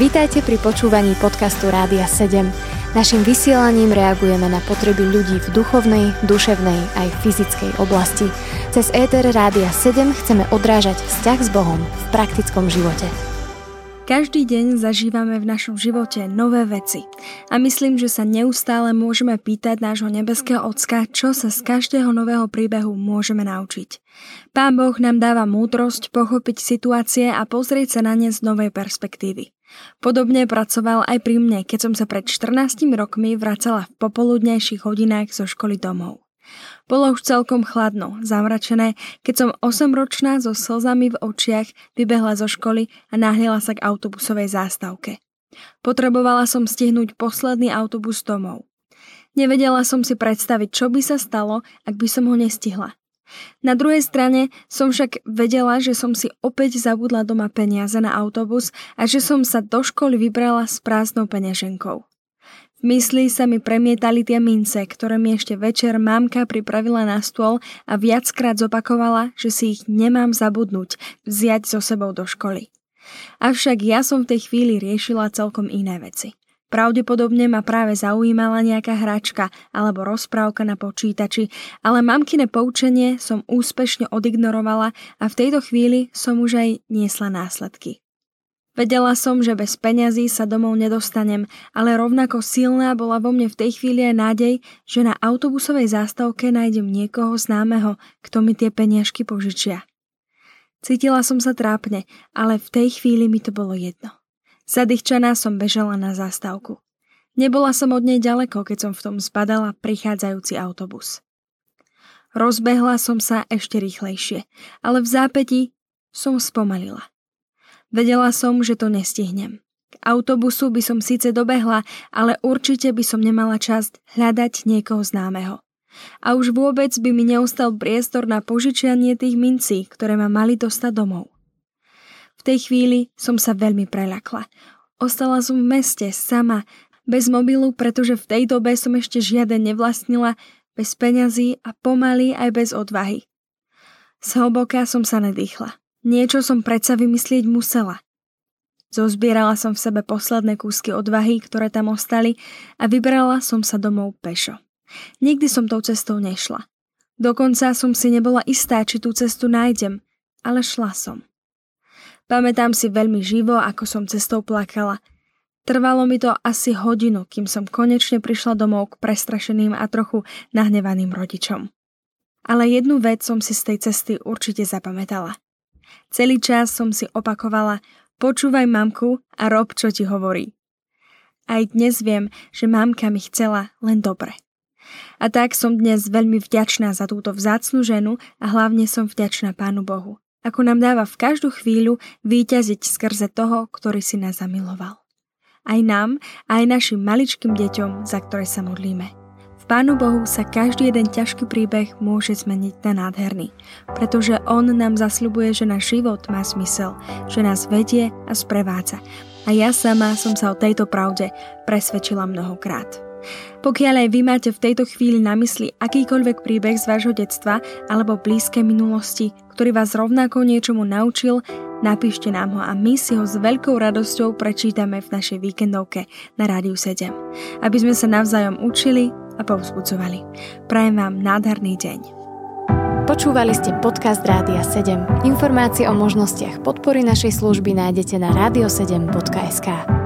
Vítajte pri počúvaní podcastu Rádia 7. Naším vysielaním reagujeme na potreby ľudí v duchovnej, duševnej aj fyzickej oblasti. Cez ETR Rádia 7 chceme odrážať vzťah s Bohom v praktickom živote. Každý deň zažívame v našom živote nové veci a myslím, že sa neustále môžeme pýtať nášho nebeského Ocka, čo sa z každého nového príbehu môžeme naučiť. Pán Boh nám dáva múdrosť pochopiť situácie a pozrieť sa na ne z novej perspektívy. Podobne pracoval aj pri mne, keď som sa pred 14 rokmi vracala v popoludnejších hodinách zo školy domov. Bolo už celkom chladno, zamračené, keď som 8-ročná so slzami v očiach vybehla zo školy a nahnila sa k autobusovej zástavke. Potrebovala som stihnúť posledný autobus domov. Nevedela som si predstaviť, čo by sa stalo, ak by som ho nestihla. Na druhej strane som však vedela, že som si opäť zabudla doma peniaze na autobus a že som sa do školy vybrala s prázdnou peňaženkou. V mysli sa mi premietali tie mince, ktoré mi ešte večer mamka pripravila na stôl a viackrát zopakovala, že si ich nemám zabudnúť, vziať so sebou do školy. Avšak ja som v tej chvíli riešila celkom iné veci. Pravdepodobne ma práve zaujímala nejaká hračka alebo rozprávka na počítači, ale mamkine poučenie som úspešne odignorovala a v tejto chvíli som už aj niesla následky. Vedela som, že bez peňazí sa domov nedostanem, ale rovnako silná bola vo mne v tej chvíli aj nádej, že na autobusovej zástavke nájdem niekoho známeho, kto mi tie peniažky požičia. Cítila som sa trápne, ale v tej chvíli mi to bolo jedno. Zadýchčaná som bežala na zástavku. Nebola som od nej ďaleko, keď som v tom zbadala prichádzajúci autobus. Rozbehla som sa ešte rýchlejšie, ale v zápäti som spomalila. Vedela som, že to nestihnem. K autobusu by som síce dobehla, ale určite by som nemala čas hľadať niekoho známeho. A už vôbec by mi neustal priestor na požičianie tých mincí, ktoré ma mali dostať domov. V tej chvíli som sa veľmi preľakla. Ostala som v meste sama, bez mobilu, pretože v tej dobe som ešte žiaden nevlastnila, bez peňazí a pomaly aj bez odvahy. Zhlboka som sa nedýchla. Niečo som predsa vymyslieť musela. Zozbierala som v sebe posledné kúsky odvahy, ktoré tam ostali a vybrala som sa domov pešo. Nikdy som tou cestou nešla. Dokonca som si nebola istá, či tú cestu nájdem, ale šla som. Pamätám si veľmi živo, ako som cestou plakala. Trvalo mi to asi hodinu, kým som konečne prišla domov k prestrašeným a trochu nahnevaným rodičom. Ale jednu vec som si z tej cesty určite zapamätala. Celý čas som si opakovala počúvaj mamku a rob, čo ti hovorí. Aj dnes viem, že mamka mi chcela len dobre. A tak som dnes veľmi vďačná za túto vzácnu ženu a hlavne som vďačná Pánu Bohu ako nám dáva v každú chvíľu výťaziť skrze toho, ktorý si nás zamiloval. Aj nám, aj našim maličkým deťom, za ktoré sa modlíme. V Pánu Bohu sa každý jeden ťažký príbeh môže zmeniť na nádherný, pretože On nám zasľubuje, že náš život má smysel, že nás vedie a sprevádza. A ja sama som sa o tejto pravde presvedčila mnohokrát. Pokiaľ aj vy máte v tejto chvíli na mysli akýkoľvek príbeh z vášho detstva alebo blízkej minulosti, ktorý vás rovnako niečomu naučil, napíšte nám ho a my si ho s veľkou radosťou prečítame v našej víkendovke na Rádiu 7, aby sme sa navzájom učili a povzbudzovali. Prajem vám nádherný deň. Počúvali ste podcast Rádia 7. Informácie o možnostiach podpory našej služby nájdete na radio7.sk.